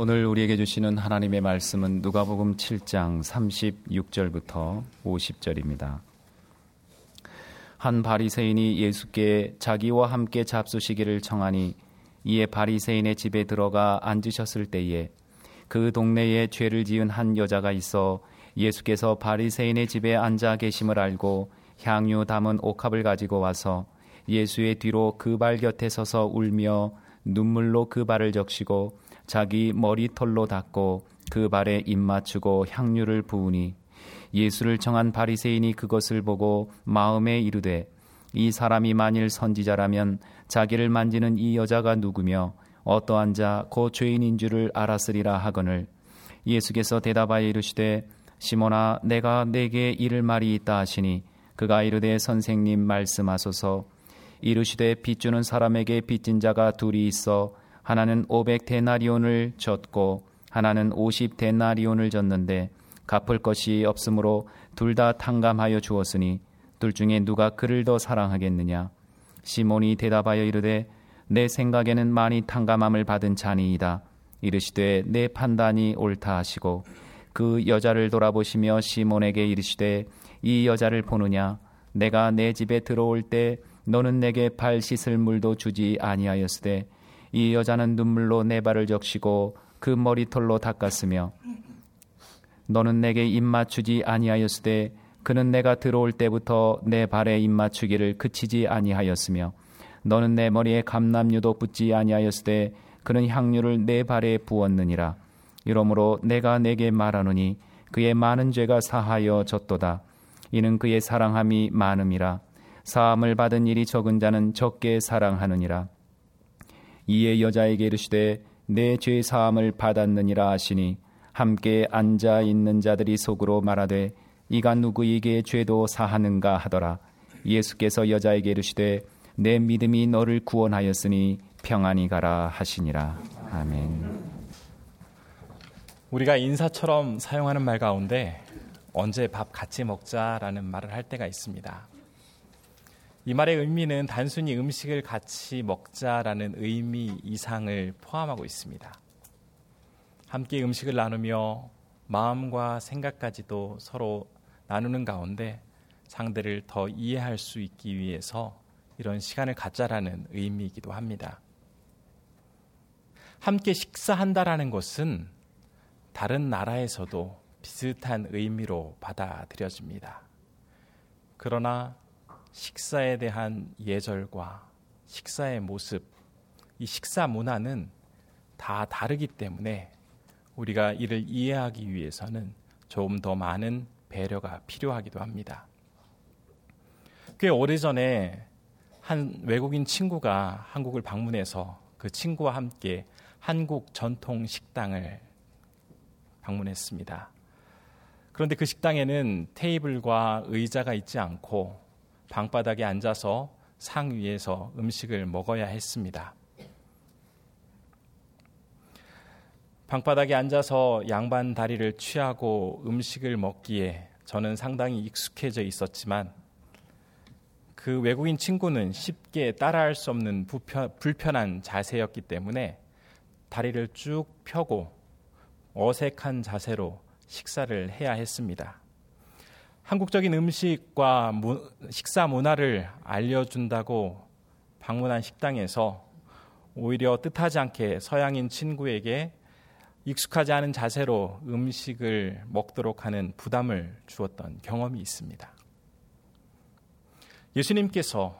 오늘 우리에게 주시는 하나님의 말씀은 누가복음 7장 36절부터 50절입니다. 한 바리새인이 예수께 자기와 함께 잡수시기를 청하니 이에 바리새인의 집에 들어가 앉으셨을 때에 그 동네에 죄를 지은 한 여자가 있어 예수께서 바리새인의 집에 앉아 계심을 알고 향유 담은 옥합을 가지고 와서 예수의 뒤로 그 발 곁에 서서 울며 눈물로 그 발을 적시고 자기 머리털로 닦고 그 발에 입 맞추고 향유를 부으니 예수를 정한 바리새인이 그것을 보고 마음에 이르되 이 사람이 만일 선지자라면 자기를 만지는 이 여자가 누구며 어떠한 자고 죄인인 줄을 알았으리라 하거늘. 예수께서 대답하여 이르시되 시몬아 내가 내게 이를 말이 있다 하시니 그가 이르되 선생님 말씀하소서. 이르시되 빚주는 사람에게 빚진 자가 둘이 있어 하나는 500데나리온을 졌고 하나는 50데나리온을 졌는데 갚을 것이 없으므로 둘 다 탕감하여 주었으니 둘 중에 누가 그를 더 사랑하겠느냐? 시몬이 대답하여 이르되 내 생각에는 많이 탕감함을 받은 자니이다. 이르시되 내 판단이 옳다 하시고 그 여자를 돌아보시며 시몬에게 이르시되 이 여자를 보느냐? 내가 내 집에 들어올 때 너는 내게 발 씻을 물도 주지 아니하였으되 이 여자는 눈물로 내 발을 적시고 그 머리털로 닦았으며 너는 내게 입 맞추지 아니하였으되 그는 내가 들어올 때부터 내 발에 입 맞추기를 그치지 아니하였으며 너는 내 머리에 감남류도 붙지 아니하였으되 그는 향유를 내 발에 부었느니라. 이러므로 내가 내게 말하노니 그의 많은 죄가 사하여 졌도다. 이는 그의 사랑함이 많음이라. 사함을 받은 일이 적은 자는 적게 사랑하느니라 이에 여자에게 이르시되 내 죄 사함을 받았느니라 하시니 함께 앉아 있는 자들이 속으로 말하되 이가 누구에게 죄도 사하는가 하더라 예수께서 여자에게 이르시되 내 믿음이 너를 구원하였으니 평안히 가라 하시니라 아멘. 우리가 인사처럼 사용하는 말 가운데 언제 밥 같이 먹자라는 말을 할 때가 있습니다. 이 말의 의미는 단순히 음식을 같이 먹자라는 의미 이상을 포함하고 있습니다. 함께 음식을 나누며 마음과 생각까지도 서로 나누는 가운데 상대를 더 이해할 수 있기 위해서 이런 시간을 갖자라는 의미이기도 합니다. 함께 식사한다라는 것은 다른 나라에서도 비슷한 의미로 받아들여집니다. 그러나 식사에 대한 예절과 식사의 모습, 이 식사 문화는 다 다르기 때문에 우리가 이를 이해하기 위해서는 조금 더 많은 배려가 필요하기도 합니다. 꽤 오래전에 한 외국인 친구가 한국을 방문해서 그 친구와 함께 한국 전통 식당을 방문했습니다. 그런데 그 식당에는 테이블과 의자가 있지 않고 방바닥에 앉아서 상 위에서 음식을 먹어야 했습니다. 방바닥에 앉아서 양반 다리를 취하고 음식을 먹기에 저는 상당히 익숙해져 있었지만 그 외국인 친구는 쉽게 따라할 수 없는 부편, 불편한 자세였기 때문에 다리를 쭉 펴고 어색한 자세로 식사를 해야 했습니다. 한국적인 음식과 식사 문화를 알려준다고 방문한 식당에서 오히려 뜻하지 않게 서양인 친구에게 익숙하지 않은 자세로 음식을 먹도록 하는 부담을 주었던 경험이 있습니다. 예수님께서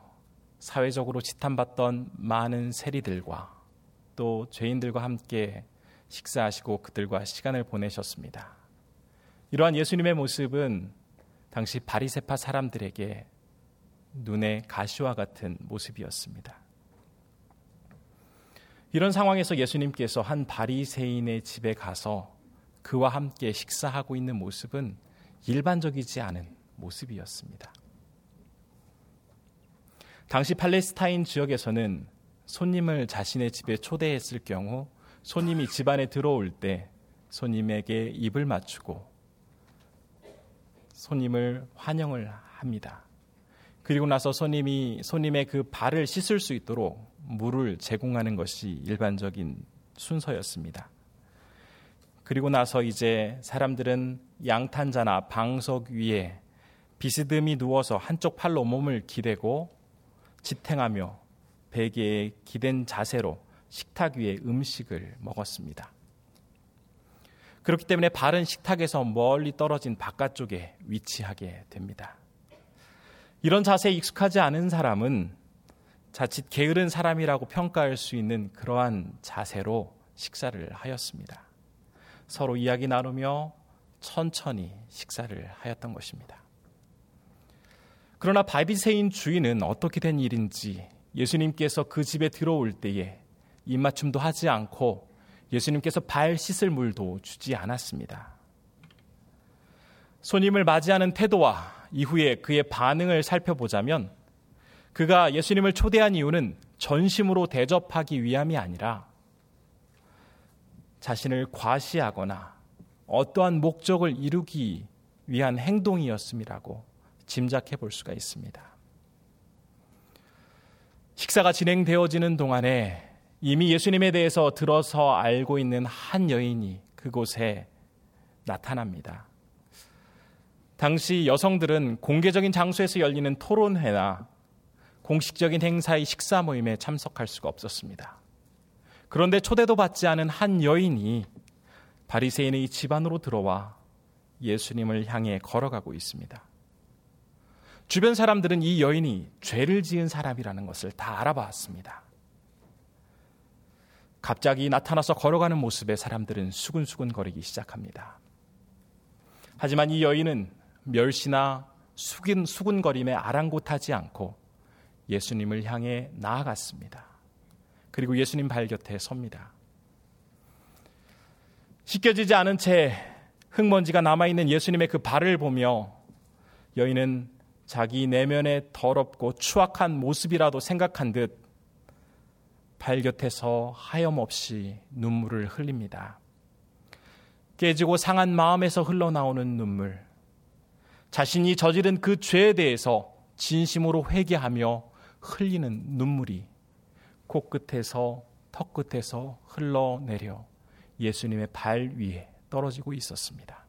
사회적으로 지탄받던 많은 세리들과 또 죄인들과 함께 식사하시고 그들과 시간을 보내셨습니다. 이러한 예수님의 모습은 당시 바리세파 사람들에게 눈에 가시와 같은 모습이었습니다. 이런 상황에서 예수님께서 한 바리새인의 집에 가서 그와 함께 식사하고 있는 모습은 일반적이지 않은 모습이었습니다. 당시 팔레스타인 지역에서는 손님을 자신의 집에 초대했을 경우 손님이 집안에 들어올 때 손님에게 입을 맞추고 손님을 환영을 합니다. 그리고 나서 손님이 손님의 그 발을 씻을 수 있도록 물을 제공하는 것이 일반적인 순서였습니다. 그리고 나서 이제 사람들은 양탄자나 방석 위에 비스듬히 누워서 한쪽 팔로 몸을 기대고 지탱하며 베개에 기댄 자세로 식탁 위에 음식을 먹었습니다. 그렇기 때문에 발은 식탁에서 멀리 떨어진 바깥쪽에 위치하게 됩니다. 이런 자세에 익숙하지 않은 사람은 자칫 게으른 사람이라고 평가할 수 있는 그러한 자세로 식사를 하였습니다. 서로 이야기 나누며 천천히 식사를 하였던 것입니다. 그러나 바비새인 주인은 어떻게 된 일인지 예수님께서 그 집에 들어올 때에 입맞춤도 하지 않고 예수님께서 발 씻을 물도 주지 않았습니다. 손님을 맞이하는 태도와 이후에 그의 반응을 살펴보자면 그가 예수님을 초대한 이유는 전심으로 대접하기 위함이 아니라 자신을 과시하거나 어떠한 목적을 이루기 위한 행동이었음이라고 짐작해 볼 수가 있습니다. 식사가 진행되어지는 동안에 이미 예수님에 대해서 들어서 알고 있는 한 여인이 그곳에 나타납니다. 당시 여성들은 공개적인 장소에서 열리는 토론회나 공식적인 행사의 식사 모임에 참석할 수가 없었습니다. 그런데 초대도 받지 않은 한 여인이 바리새인의 집안으로 들어와 예수님을 향해 걸어가고 있습니다. 주변 사람들은 이 여인이 죄를 지은 사람이라는 것을 다 알아봤습니다. 갑자기 나타나서 걸어가는 모습에 사람들은 수근수근 거리기 시작합니다. 하지만 이 여인은 멸시나 수근, 수근거림에 아랑곳하지 않고 예수님을 향해 나아갔습니다. 그리고 예수님 발 곁에 섭니다. 씻겨지지 않은 채 흙먼지가 남아있는 예수님의 그 발을 보며 여인은 자기 내면의 더럽고 추악한 모습이라도 생각한 듯 발 곁에서 하염없이 눈물을 흘립니다. 깨지고 상한 마음에서 흘러나오는 눈물. 자신이 저지른 그 죄에 대해서 진심으로 회개하며 흘리는 눈물이 코끝에서 턱끝에서 흘러내려 예수님의 발 위에 떨어지고 있었습니다.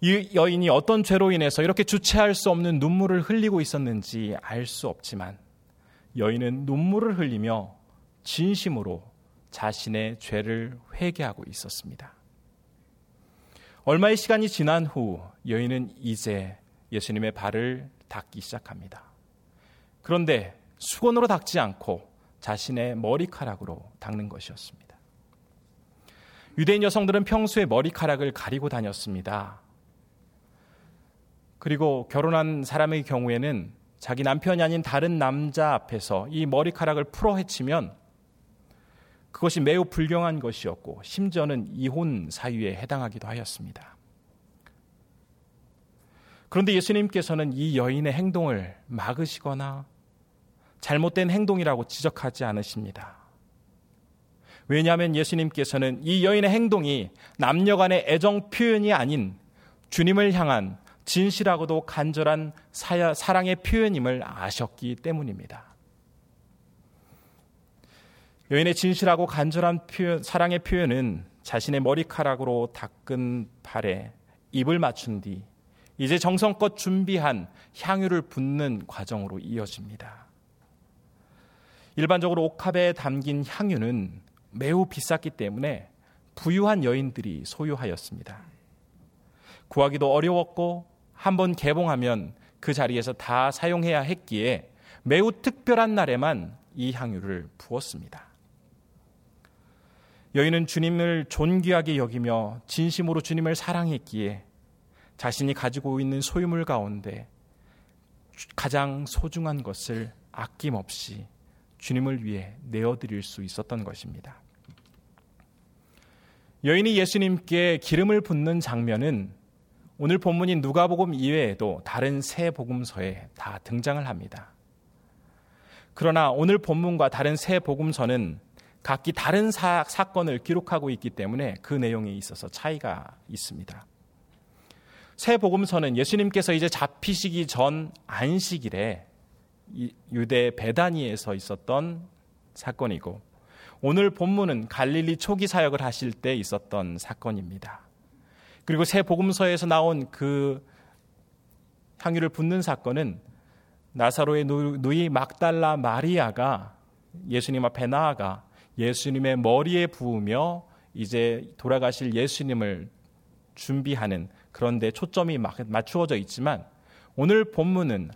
이 여인이 어떤 죄로 인해서 이렇게 주체할 수 없는 눈물을 흘리고 있었는지 알 수 없지만 여인은 눈물을 흘리며 진심으로 자신의 죄를 회개하고 있었습니다. 얼마의 시간이 지난 후 여인은 이제 예수님의 발을 닦기 시작합니다. 그런데 수건으로 닦지 않고 자신의 머리카락으로 닦는 것이었습니다. 유대인 여성들은 평소에 머리카락을 가리고 다녔습니다. 그리고 결혼한 사람의 경우에는 자기 남편이 아닌 다른 남자 앞에서 이 머리카락을 풀어 헤치면 그것이 매우 불경한 것이었고 심지어는 이혼 사유에 해당하기도 하였습니다. 그런데 예수님께서는 이 여인의 행동을 막으시거나 잘못된 행동이라고 지적하지 않으십니다. 왜냐하면 예수님께서는 이 여인의 행동이 남녀 간의 애정 표현이 아닌 주님을 향한 진실하고도 간절한 사랑의 표현임을 아셨기 때문입니다. 여인의 진실하고 간절한 표현, 사랑의 표현은 자신의 머리카락으로 닦은 발에 입을 맞춘 뒤 이제 정성껏 준비한 향유를 붓는 과정으로 이어집니다. 일반적으로 옥합에 담긴 향유는 매우 비쌌기 때문에 부유한 여인들이 소유하였습니다. 구하기도 어려웠고 한번 개봉하면 그 자리에서 다 사용해야 했기에 매우 특별한 날에만 이 향유를 부었습니다. 여인은 주님을 존귀하게 여기며 진심으로 주님을 사랑했기에 자신이 가지고 있는 소유물 가운데 가장 소중한 것을 아낌없이 주님을 위해 내어드릴 수 있었던 것입니다. 여인이 예수님께 기름을 붓는 장면은 오늘 본문인 누가복음 이외에도 다른 세 복음서에 다 등장을 합니다. 그러나 오늘 본문과 다른 세 복음서는 각기 다른 사, 사건을 기록하고 있기 때문에 그 내용에 있어서 차이가 있습니다. 새 복음서는 예수님께서 이제 잡히시기 전 안식일에 유대 베다니에서 있었던 사건이고 오늘 본문은 갈릴리 초기 사역을 하실 때 있었던 사건입니다. 그리고 새 복음서에서 나온 그 향유를 붓는 사건은 나사로의 누이 막달라 마리아가 예수님 앞에 나아가 예수님의 머리에 부으며 이제 돌아가실 예수님을 준비하는 그런데 초점이 맞추어져 있지만 오늘 본문은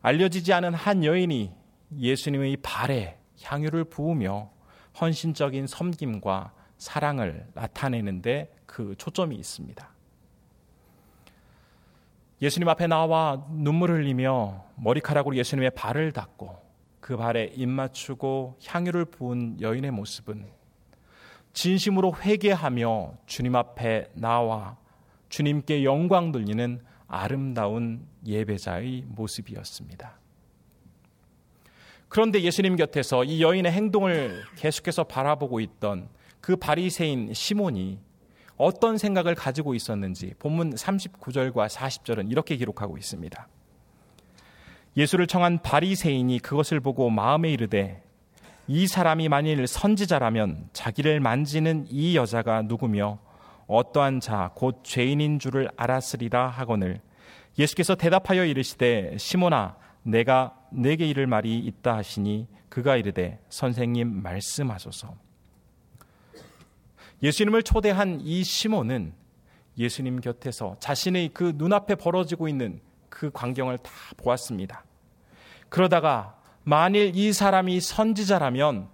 알려지지 않은 한 여인이 예수님의 발에 향유를 부으며 헌신적인 섬김과 사랑을 나타내는데 그 초점이 있습니다. 예수님 앞에 나와 눈물을 흘리며 머리카락으로 예수님의 발을 닦고 그 발에 입 맞추고 향유를 부은 여인의 모습은 진심으로 회개하며 주님 앞에 나와 주님께 영광 돌리는 아름다운 예배자의 모습이었습니다. 그런데 예수님 곁에서 이 여인의 행동을 계속해서 바라보고 있던 그 바리새인 시몬이 어떤 생각을 가지고 있었는지 본문 39절과 40절은 이렇게 기록하고 있습니다. 예수를 청한 바리새인이 그것을 보고 마음에 이르되 이 사람이 만일 선지자라면 자기를 만지는 이 여자가 누구며 어떠한 자 곧 죄인인 줄을 알았으리라 하거늘 예수께서 대답하여 이르시되 시몬아 내가 내게 이를 말이 있다 하시니 그가 이르되 선생님 말씀하소서 예수님을 초대한 이 시몬은 예수님 곁에서 자신의 그 눈앞에 벌어지고 있는 그 광경을 다 보았습니다. 그러다가 만일 이 사람이 선지자라면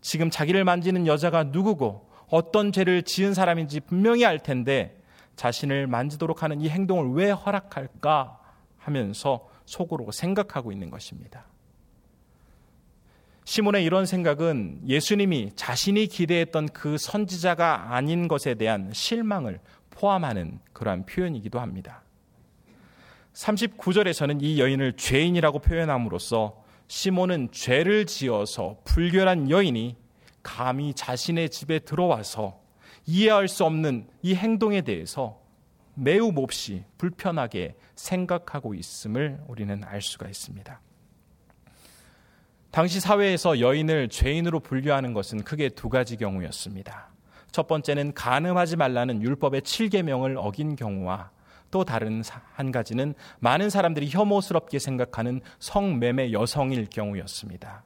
지금 자기를 만지는 여자가 누구고 어떤 죄를 지은 사람인지 분명히 알 텐데 자신을 만지도록 하는 이 행동을 왜 허락할까 하면서 속으로 생각하고 있는 것입니다. 시몬의 이런 생각은 예수님이 자신이 기대했던 그 선지자가 아닌 것에 대한 실망을 포함하는 그러한 표현이기도 합니다. 39절에서는 이 여인을 죄인이라고 표현함으로써 시몬은 죄를 지어서 불결한 여인이 감히 자신의 집에 들어와서 이해할 수 없는 이 행동에 대해서 매우 몹시 불편하게 생각하고 있음을 우리는 알 수가 있습니다. 당시 사회에서 여인을 죄인으로 분류하는 것은 크게 두 가지 경우였습니다. 첫 번째는 간음하지 말라는 율법의 7계명을 어긴 경우와 또 다른 한 가지는 많은 사람들이 혐오스럽게 생각하는 성매매 여성일 경우였습니다.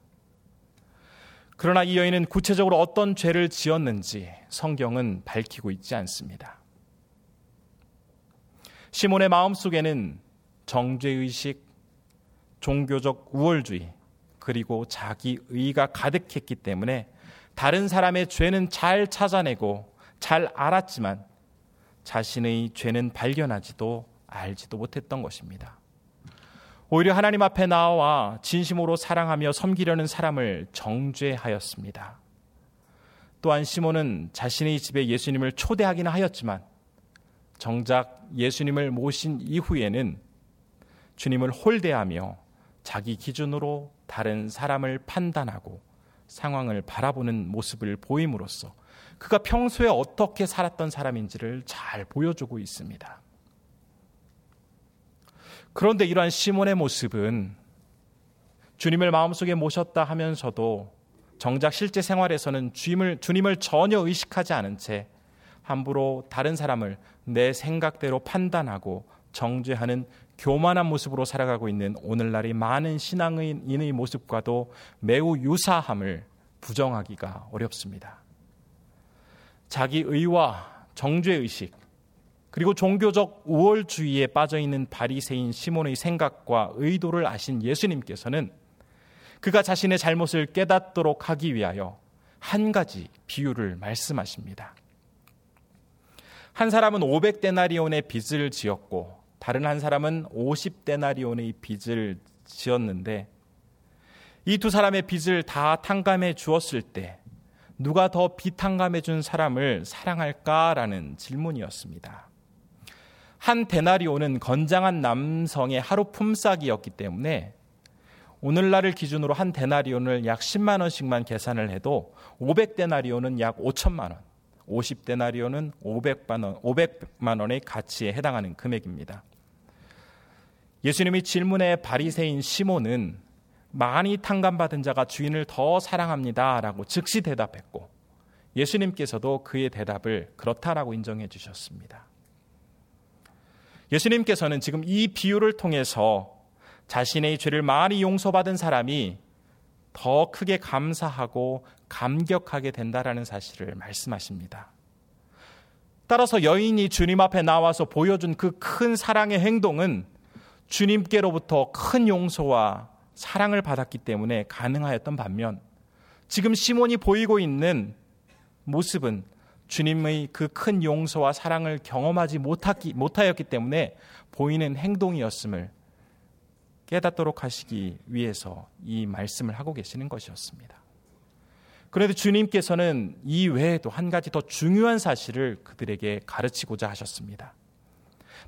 그러나 이 여인은 구체적으로 어떤 죄를 지었는지 성경은 밝히고 있지 않습니다. 시몬의 마음 속에는 정죄의식, 종교적 우월주의, 그리고 자기 의가 가득했기 때문에 다른 사람의 죄는 잘 찾아내고 잘 알았지만 자신의 죄는 발견하지도 알지도 못했던 것입니다. 오히려 하나님 앞에 나와 진심으로 사랑하며 섬기려는 사람을 정죄하였습니다. 또한 시몬은 자신의 집에 예수님을 초대하기는 하였지만 정작 예수님을 모신 이후에는 주님을 홀대하며 자기 기준으로 다른 사람을 판단하고 상황을 바라보는 모습을 보임으로써 그가 평소에 어떻게 살았던 사람인지를 잘 보여주고 있습니다. 그런데 이러한 시몬의 모습은 주님을 마음속에 모셨다 하면서도 정작 실제 생활에서는 주님을, 주님을 전혀 의식하지 않은 채 함부로 다른 사람을 내 생각대로 판단하고 정죄하는 교만한 모습으로 살아가고 있는 오늘날의 많은 신앙인의 모습과도 매우 유사함을 부정하기가 어렵습니다. 자기 의와 정죄 의식 그리고 종교적 우월주의에 빠져 있는 바리새인 시몬의 생각과 의도를 아신 예수님께서는 그가 자신의 잘못을 깨닫도록 하기 위하여 한 가지 비유를 말씀하십니다. 한 사람은 500데나리온의 빚을 지었고 다른 한 사람은 50데나리온의 빚을 지었는데 이 두 사람의 빚을 다 탕감해 주었을 때 누가 더 비탕감해 준 사람을 사랑할까라는 질문이었습니다. 한 데나리온은 건장한 남성의 하루 품삯이었기 때문에 오늘날을 기준으로 한 데나리온을 약 10만 원씩만 계산을 해도 500데나리온은 약 5천만 원, 50데나리온은 500만 원, 500만 원의 가치에 해당하는 금액입니다. 예수님이 질문에 바리새인 시몬은 많이 탕감받은 자가 주인을 더 사랑합니다라고 즉시 대답했고 예수님께서도 그의 대답을 그렇다라고 인정해 주셨습니다. 예수님께서는 지금 이 비유를 통해서 자신의 죄를 많이 용서받은 사람이 더 크게 감사하고 감격하게 된다라는 사실을 말씀하십니다. 따라서 여인이 주님 앞에 나와서 보여준 그 큰 사랑의 행동은 주님께로부터 큰 용서와 사랑을 받았기 때문에 가능하였던 반면 지금 시몬이 보이고 있는 모습은 주님의 그 큰 용서와 사랑을 경험하지 못하였기 때문에 보이는 행동이었음을 깨닫도록 하시기 위해서 이 말씀을 하고 계시는 것이었습니다. 그런데 주님께서는 이 외에도 한 가지 더 중요한 사실을 그들에게 가르치고자 하셨습니다.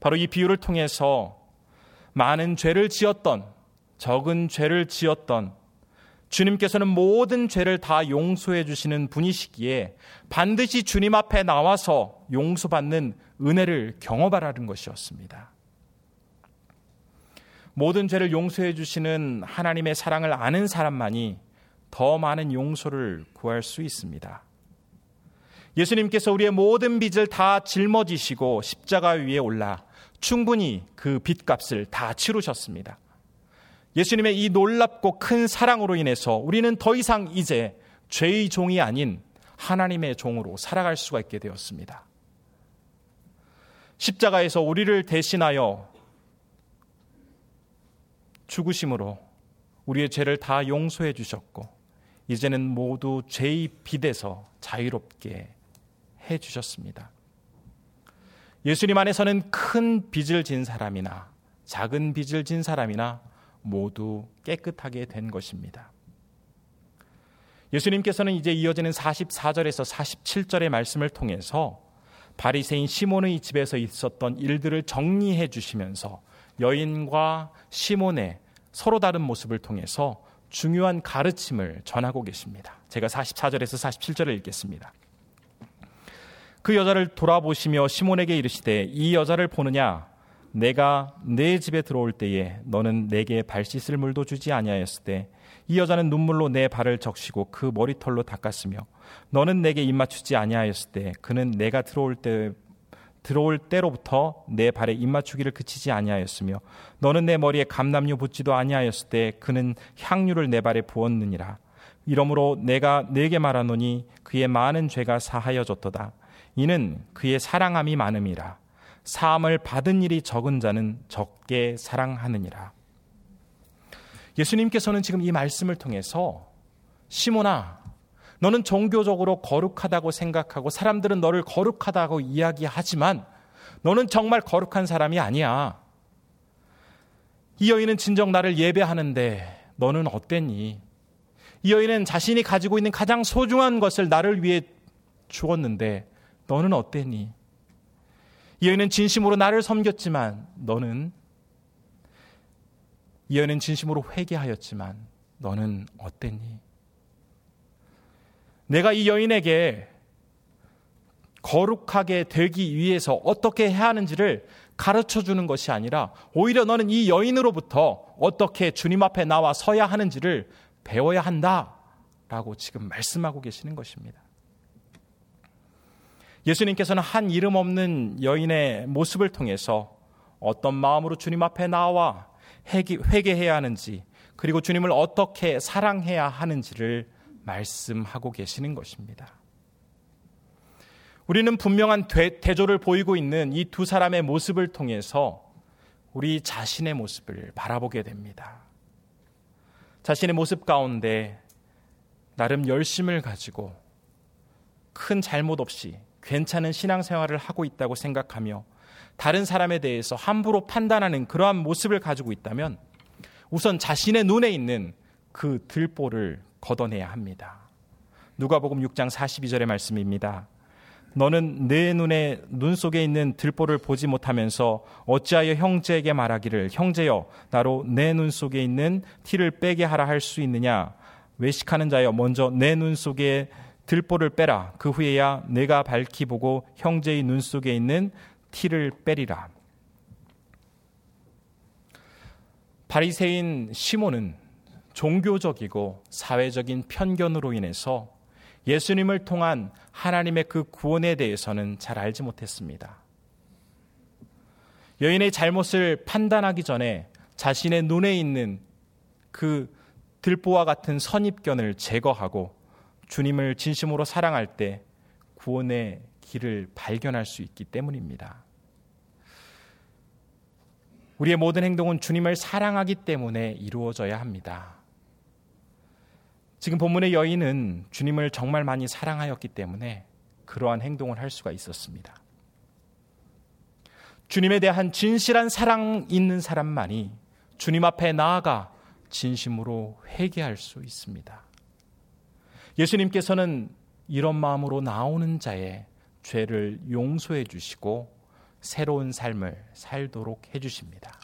바로 이 비유를 통해서 많은 죄를 지었던, 적은 죄를 지었던 주님께서는 모든 죄를 다 용서해 주시는 분이시기에 반드시 주님 앞에 나와서 용서받는 은혜를 경험하라는 것이었습니다. 모든 죄를 용서해 주시는 하나님의 사랑을 아는 사람만이 더 많은 용서를 구할 수 있습니다. 예수님께서 우리의 모든 빚을 다 짊어지시고 십자가 위에 올라 충분히 그 빚값을 다 치르셨습니다. 예수님의 이 놀랍고 큰 사랑으로 인해서 우리는 더 이상 이제 죄의 종이 아닌 하나님의 종으로 살아갈 수가 있게 되었습니다. 십자가에서 우리를 대신하여 죽으심으로 우리의 죄를 다 용서해 주셨고 이제는 모두 죄의 빚에서 자유롭게 해 주셨습니다. 예수님 안에서는 큰 빚을 진 사람이나 작은 빚을 진 사람이나 모두 깨끗하게 된 것입니다. 예수님께서는 이제 이어지는 44절에서 47절의 말씀을 통해서 바리새인 시몬의 집에서 있었던 일들을 정리해 주시면서 여인과 시몬의 서로 다른 모습을 통해서 중요한 가르침을 전하고 계십니다. 제가 44절에서 47절을 읽겠습니다. 그 여자를 돌아보시며 시몬에게 이르시되 이 여자를 보느냐 내가 내 집에 들어올 때에 너는 내게 발 씻을 물도 주지 아니하였을 때 이 여자는 눈물로 내 발을 적시고 그 머리털로 닦았으며 너는 내게 입 맞추지 아니하였을 때 그는 내가 들어올 때 들어올 때로부터 내 발에 입 맞추기를 그치지 아니하였으며 너는 내 머리에 감남류 붓지도 아니하였을 때 그는 향유를 내 발에 부었느니라. 이러므로 내가 내게 말하노니 그의 많은 죄가 사하여졌도다. 이는 그의 사랑함이 많음이라. 사함을 받은 일이 적은 자는 적게 사랑하느니라. 예수님께서는 지금 이 말씀을 통해서 시모나 너는 종교적으로 거룩하다고 생각하고 사람들은 너를 거룩하다고 이야기하지만 너는 정말 거룩한 사람이 아니야. 이 여인은 진정 나를 예배하는데 너는 어땠니? 이 여인은 자신이 가지고 있는 가장 소중한 것을 나를 위해 주었는데 너는 어땠니? 이 여인은 진심으로 나를 섬겼지만 너는 이 여인은 진심으로 회개하였지만 너는 어땠니? 내가 이 여인에게 거룩하게 되기 위해서 어떻게 해야 하는지를 가르쳐 주는 것이 아니라 오히려 너는 이 여인으로부터 어떻게 주님 앞에 나와 서야 하는지를 배워야 한다. 라고 지금 말씀하고 계시는 것입니다. 예수님께서는 한 이름 없는 여인의 모습을 통해서 어떤 마음으로 주님 앞에 나와 회개해야 하는지 그리고 주님을 어떻게 사랑해야 하는지를 말씀하고 계시는 것입니다. 우리는 분명한 대조를 보이고 있는 이 두 사람의 모습을 통해서 우리 자신의 모습을 바라보게 됩니다. 자신의 모습 가운데 나름 열심을 가지고 큰 잘못 없이 괜찮은 신앙생활을 하고 있다고 생각하며 다른 사람에 대해서 함부로 판단하는 그러한 모습을 가지고 있다면 우선 자신의 눈에 있는 그 들보를 걷어내야 합니다. 누가복음 6장 42절의 말씀입니다. 너는 내 눈에 눈 속에 있는 들보를 보지 못하면서 어찌하여 형제에게 말하기를 형제여 나로 내 눈 속에 있는 티를 빼게 하라 할 수 있느냐 외식하는 자여 먼저 내 눈 속에 들보를 빼라 그 후에야 내가 밝히 보고 형제의 눈 속에 있는 티를 빼리라 바리새인 시몬은 종교적이고 사회적인 편견으로 인해서 예수님을 통한 하나님의 그 구원에 대해서는 잘 알지 못했습니다. 여인의 잘못을 판단하기 전에 자신의 눈에 있는 그 들보와 같은 선입견을 제거하고 주님을 진심으로 사랑할 때 구원의 길을 발견할 수 있기 때문입니다. 우리의 모든 행동은 주님을 사랑하기 때문에 이루어져야 합니다. 지금 본문의 여인은 주님을 정말 많이 사랑하였기 때문에 그러한 행동을 할 수가 있었습니다. 주님에 대한 진실한 사랑 있는 사람만이 주님 앞에 나아가 진심으로 회개할 수 있습니다. 예수님께서는 이런 마음으로 나오는 자의 죄를 용서해 주시고 새로운 삶을 살도록 해 주십니다.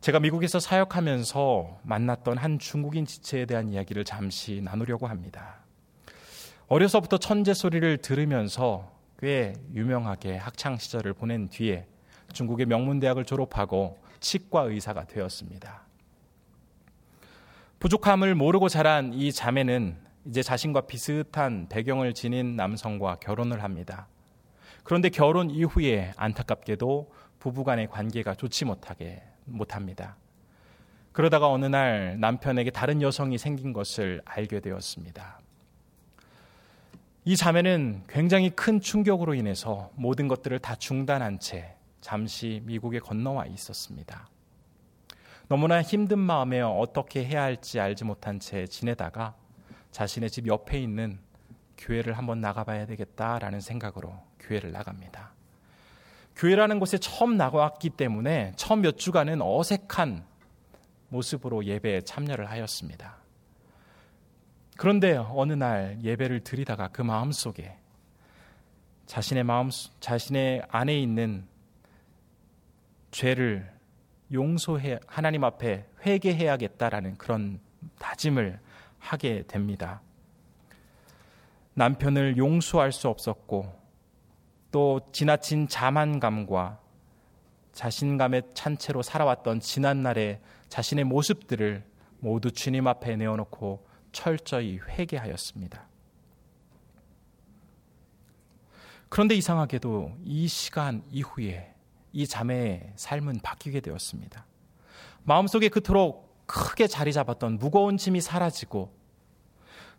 제가 미국에서 사역하면서 만났던 한 중국인 지체에 대한 이야기를 잠시 나누려고 합니다. 어려서부터 천재 소리를 들으면서 꽤 유명하게 학창 시절을 보낸 뒤에 중국의 명문대학을 졸업하고 치과 의사가 되었습니다. 부족함을 모르고 자란 이 자매는 이제 자신과 비슷한 배경을 지닌 남성과 결혼을 합니다. 그런데 결혼 이후에 안타깝게도 부부간의 관계가 좋지 못하게 못합니다. 그러다가 어느 날 남편에게 다른 여성이 생긴 것을 알게 되었습니다. 이 자매는 굉장히 큰 충격으로 인해서 모든 것들을 다 중단한 채 잠시 미국에 건너와 있었습니다. 너무나 힘든 마음에 어떻게 해야 할지 알지 못한 채 지내다가 자신의 집 옆에 있는 교회를 한번 나가봐야 되겠다라는 생각으로 교회를 나갑니다. 교회라는 곳에 처음 나왔기 때문에 처음 몇 주간은 어색한 모습으로 예배에 참여를 하였습니다. 그런데 어느 날 예배를 드리다가 그 마음 속에 자신의 마음, 자신의 안에 있는 죄를 용서해, 하나님 앞에 회개해야겠다라는 그런 다짐을 하게 됩니다. 남편을 용서할 수 없었고 또 지나친 자만감과 자신감에 찬 채로 살아왔던 지난날의 자신의 모습들을 모두 주님 앞에 내어놓고 철저히 회개하였습니다. 그런데 이상하게도 이 시간 이후에 이 자매의 삶은 바뀌게 되었습니다. 마음속에 그토록 크게 자리 잡았던 무거운 짐이 사라지고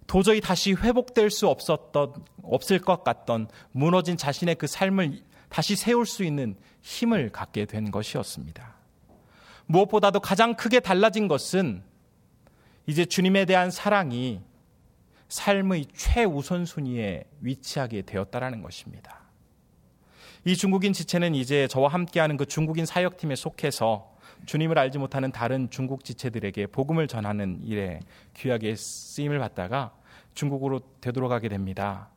도저히 다시 회복될 수 없었던 없을 것 같던 무너진 자신의 그 삶을 다시 세울 수 있는 힘을 갖게 된 것이었습니다. 무엇보다도 가장 크게 달라진 것은 이제 주님에 대한 사랑이 삶의 최우선순위에 위치하게 되었다라는 것입니다. 이 중국인 지체는 이제 저와 함께하는 그 중국인 사역팀에 속해서 주님을 알지 못하는 다른 중국 지체들에게 복음을 전하는 일에 귀하게 쓰임을 받다가 중국으로 되돌아가게 됩니다.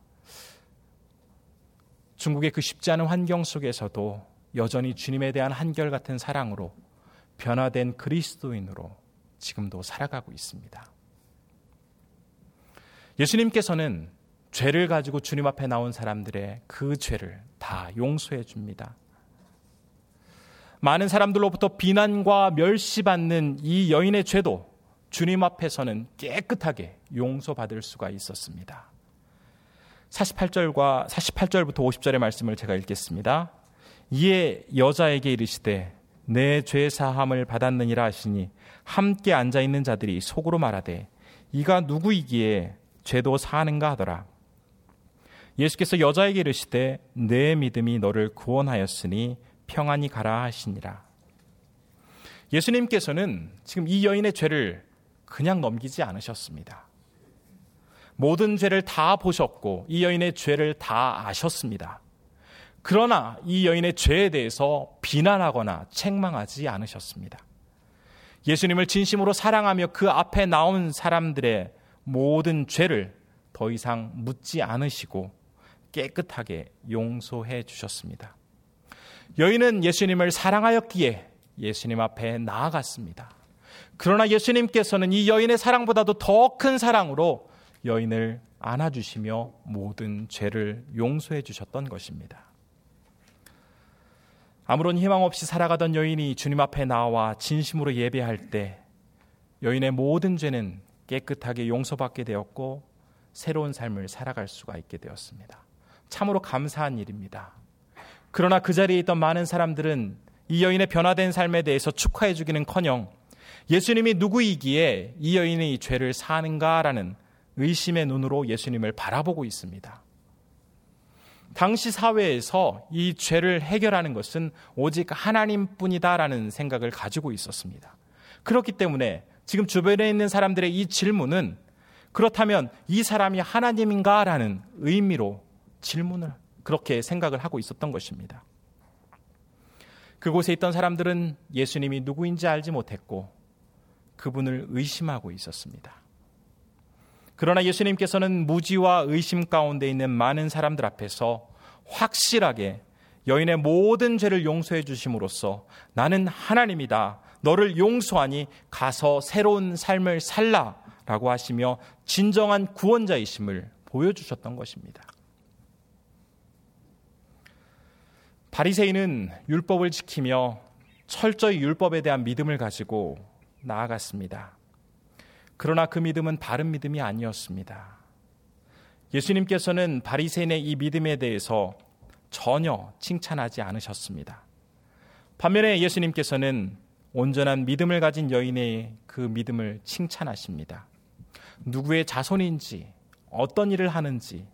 중국의 그 쉽지 않은 환경 속에서도 여전히 주님에 대한 한결같은 사랑으로 변화된 그리스도인으로 지금도 살아가고 있습니다. 예수님께서는 죄를 가지고 주님 앞에 나온 사람들의 그 죄를 다 용서해 줍니다. 많은 사람들로부터 비난과 멸시받는 이 여인의 죄도 주님 앞에서는 깨끗하게 용서받을 수가 있었습니다. 48절과 48절부터 50절의 말씀을 제가 읽겠습니다. 이에 여자에게 이르시되 내 죄 사함을 받았느니라 하시니 함께 앉아 있는 자들이 속으로 말하되 이가 누구이기에 죄도 사하는가 하더라. 예수께서 여자에게 이르시되 내 믿음이 너를 구원하였으니 평안히 가라 하시니라. 예수님께서는 지금 이 여인의 죄를 그냥 넘기지 않으셨습니다. 모든 죄를 다 보셨고 이 여인의 죄를 다 아셨습니다. 그러나 이 여인의 죄에 대해서 비난하거나 책망하지 않으셨습니다. 예수님을 진심으로 사랑하며 그 앞에 나온 사람들의 모든 죄를 더 이상 묻지 않으시고 깨끗하게 용서해 주셨습니다. 여인은 예수님을 사랑하였기에 예수님 앞에 나아갔습니다. 그러나 예수님께서는 이 여인의 사랑보다도 더 큰 사랑으로 여인을 안아주시며 모든 죄를 용서해 주셨던 것입니다. 아무런 희망 없이 살아가던 여인이 주님 앞에 나와 진심으로 예배할 때 여인의 모든 죄는 깨끗하게 용서받게 되었고 새로운 삶을 살아갈 수가 있게 되었습니다. 참으로 감사한 일입니다. 그러나 그 자리에 있던 많은 사람들은 이 여인의 변화된 삶에 대해서 축하해 주기는 커녕 예수님이 누구이기에 이 여인이 이 죄를 사는가라는 의심의 눈으로 예수님을 바라보고 있습니다. 당시 사회에서 이 죄를 해결하는 것은 오직 하나님뿐이다라는 생각을 가지고 있었습니다. 그렇기 때문에 지금 주변에 있는 사람들의 이 질문은 그렇다면 이 사람이 하나님인가라는 의미로 질문을 그렇게 생각을 하고 있었던 것입니다. 그곳에 있던 사람들은 예수님이 누구인지 알지 못했고 그분을 의심하고 있었습니다. 그러나 예수님께서는 무지와 의심 가운데 있는 많은 사람들 앞에서 확실하게 여인의 모든 죄를 용서해 주심으로써 나는 하나님이다. 너를 용서하니 가서 새로운 삶을 살라. 라고 하시며 진정한 구원자이심을 보여주셨던 것입니다. 바리새인은 율법을 지키며 철저히 율법에 대한 믿음을 가지고 나아갔습니다. 그러나 그 믿음은 바른 믿음이 아니었습니다. 예수님께서는 바리새인의 이 믿음에 대해서 전혀 칭찬하지 않으셨습니다. 반면에 예수님께서는 온전한 믿음을 가진 여인의 그 믿음을 칭찬하십니다. 누구의 자손인지 어떤 일을 하는지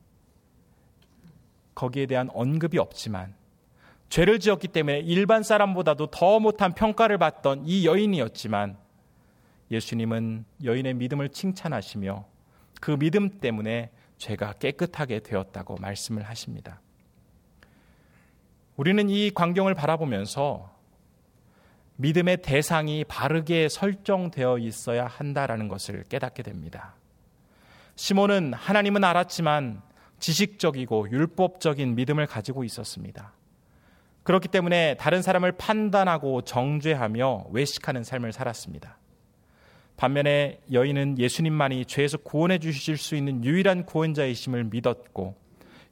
거기에 대한 언급이 없지만 죄를 지었기 때문에 일반 사람보다도 더 못한 평가를 받던 이 여인이었지만 예수님은 여인의 믿음을 칭찬하시며 그 믿음 때문에 죄가 깨끗하게 되었다고 말씀을 하십니다. 우리는 이 광경을 바라보면서 믿음의 대상이 바르게 설정되어 있어야 한다라는 것을 깨닫게 됩니다. 시몬은 하나님은 알았지만 지식적이고 율법적인 믿음을 가지고 있었습니다. 그렇기 때문에 다른 사람을 판단하고 정죄하며 외식하는 삶을 살았습니다. 반면에 여인은 예수님만이 죄에서 구원해 주실 수 있는 유일한 구원자이심을 믿었고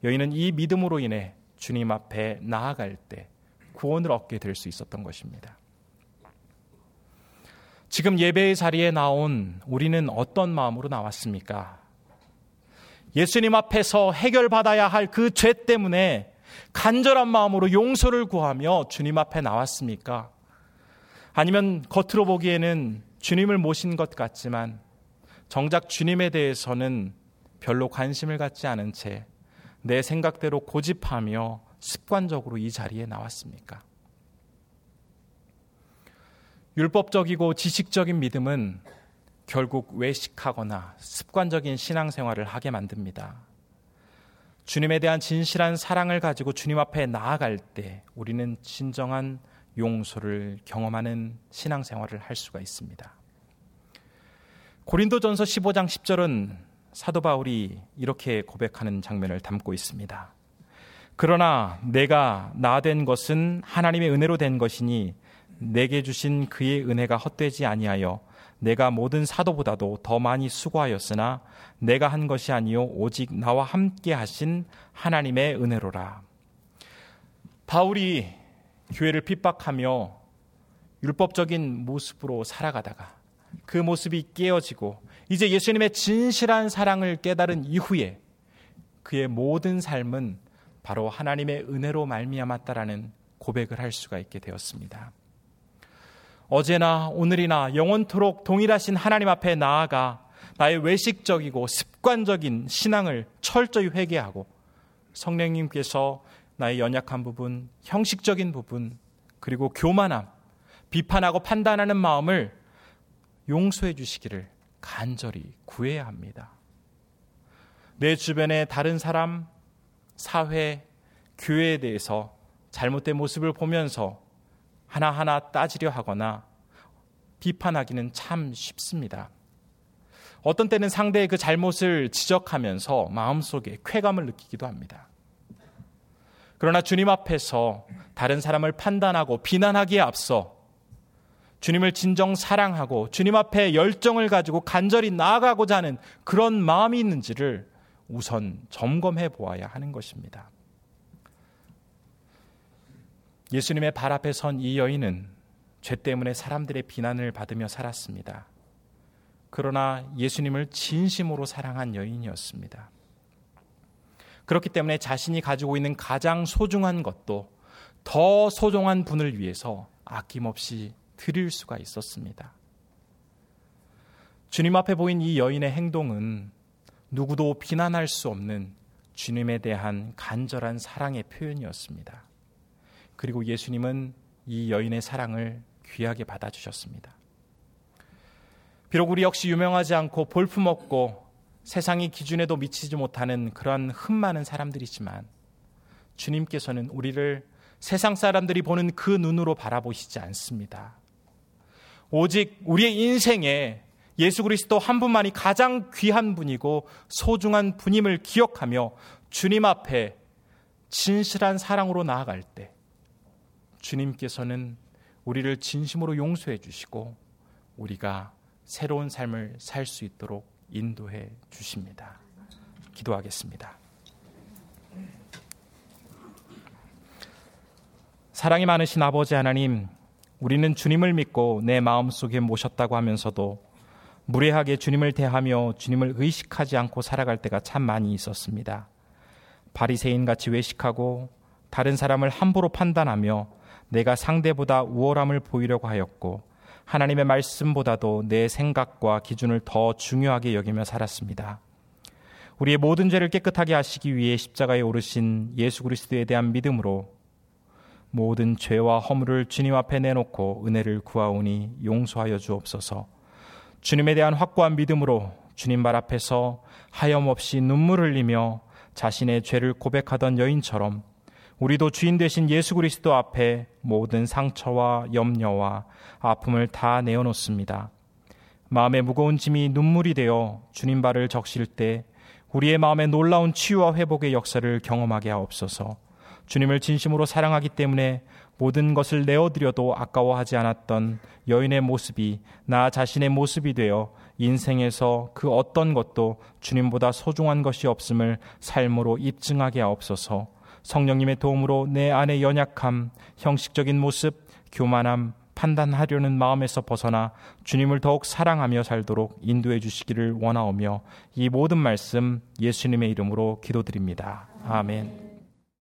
여인은 이 믿음으로 인해 주님 앞에 나아갈 때 구원을 얻게 될 수 있었던 것입니다. 지금 예배의 자리에 나온 우리는 어떤 마음으로 나왔습니까? 예수님 앞에서 해결받아야 할 그 죄 때문에 간절한 마음으로 용서를 구하며 주님 앞에 나왔습니까? 아니면 겉으로 보기에는 주님을 모신 것 같지만 정작 주님에 대해서는 별로 관심을 갖지 않은 채 내 생각대로 고집하며 습관적으로 이 자리에 나왔습니까? 율법적이고 지식적인 믿음은 결국 외식하거나 습관적인 신앙생활을 하게 만듭니다. 주님에 대한 진실한 사랑을 가지고 주님 앞에 나아갈 때 우리는 진정한 용서를 경험하는 신앙생활을 할 수가 있습니다. 고린도전서 15장 10절은 사도 바울이 이렇게 고백하는 장면을 담고 있습니다. 그러나 내가 나 된 것은 하나님의 은혜로 된 것이니 내게 주신 그의 은혜가 헛되지 아니하여 내가 모든 사도보다도 더 많이 수고하였으나 내가 한 것이 아니요 오직 나와 함께 하신 하나님의 은혜로라. 바울이 교회를 핍박하며 율법적인 모습으로 살아가다가 그 모습이 깨어지고 이제 예수님의 진실한 사랑을 깨달은 이후에 그의 모든 삶은 바로 하나님의 은혜로 말미암았다라는 고백을 할 수가 있게 되었습니다. 어제나 오늘이나 영원토록 동일하신 하나님 앞에 나아가 나의 외식적이고 습관적인 신앙을 철저히 회개하고 성령님께서 나의 연약한 부분, 형식적인 부분, 그리고 교만함, 비판하고 판단하는 마음을 용서해 주시기를 간절히 구해야 합니다. 내 주변의 다른 사람, 사회, 교회에 대해서 잘못된 모습을 보면서 하나하나 따지려 하거나 비판하기는 참 쉽습니다. 어떤 때는 상대의 그 잘못을 지적하면서 마음속에 쾌감을 느끼기도 합니다. 그러나 주님 앞에서 다른 사람을 판단하고 비난하기에 앞서 주님을 진정 사랑하고 주님 앞에 열정을 가지고 간절히 나아가고자 하는 그런 마음이 있는지를 우선 점검해 보아야 하는 것입니다. 예수님의 발 앞에 선 이 여인은 죄 때문에 사람들의 비난을 받으며 살았습니다. 그러나 예수님을 진심으로 사랑한 여인이었습니다. 그렇기 때문에 자신이 가지고 있는 가장 소중한 것도 더 소중한 분을 위해서 아낌없이 드릴 수가 있었습니다. 주님 앞에 보인 이 여인의 행동은 누구도 비난할 수 없는 주님에 대한 간절한 사랑의 표현이었습니다. 그리고 예수님은 이 여인의 사랑을 귀하게 받아주셨습니다. 비록 우리 역시 유명하지 않고 볼품없고 세상의 기준에도 미치지 못하는 그러한 흠 많은 사람들이지만 주님께서는 우리를 세상 사람들이 보는 그 눈으로 바라보시지 않습니다. 오직 우리의 인생에 예수 그리스도 한 분만이 가장 귀한 분이고 소중한 분임을 기억하며 주님 앞에 진실한 사랑으로 나아갈 때 주님께서는 우리를 진심으로 용서해 주시고 우리가 새로운 삶을 살 수 있도록 인도해 주십니다. 기도하겠습니다. 사랑이 많으신 아버지 하나님, 우리는 주님을 믿고 내 마음속에 모셨다고 하면서도 무례하게 주님을 대하며 주님을 의식하지 않고 살아갈 때가 참 많이 있었습니다. 바리새인 같이 외식하고 다른 사람을 함부로 판단하며 내가 상대보다 우월함을 보이려고 하였고 하나님의 말씀보다도 내 생각과 기준을 더 중요하게 여기며 살았습니다. 우리의 모든 죄를 깨끗하게 하시기 위해 십자가에 오르신 예수 그리스도에 대한 믿음으로 모든 죄와 허물을 주님 앞에 내놓고 은혜를 구하오니 용서하여 주옵소서. 주님에 대한 확고한 믿음으로 주님 발 앞에서 하염없이 눈물 흘리며 자신의 죄를 고백하던 여인처럼 우리도 주인 되신 예수 그리스도 앞에 모든 상처와 염려와 아픔을 다 내어놓습니다. 마음의 무거운 짐이 눈물이 되어 주님 발을 적실 때 우리의 마음에 놀라운 치유와 회복의 역사를 경험하게 하옵소서. 주님을 진심으로 사랑하기 때문에 모든 것을 내어드려도 아까워하지 않았던 여인의 모습이 나 자신의 모습이 되어 인생에서 그 어떤 것도 주님보다 소중한 것이 없음을 삶으로 입증하게 하옵소서 성령님의 도움으로 내 안의 연약함, 형식적인 모습, 교만함, 판단하려는 마음에서 벗어나 주님을 더욱 사랑하며 살도록 인도해 주시기를 원하오며 이 모든 말씀 예수님의 이름으로 기도드립니다. 아멘.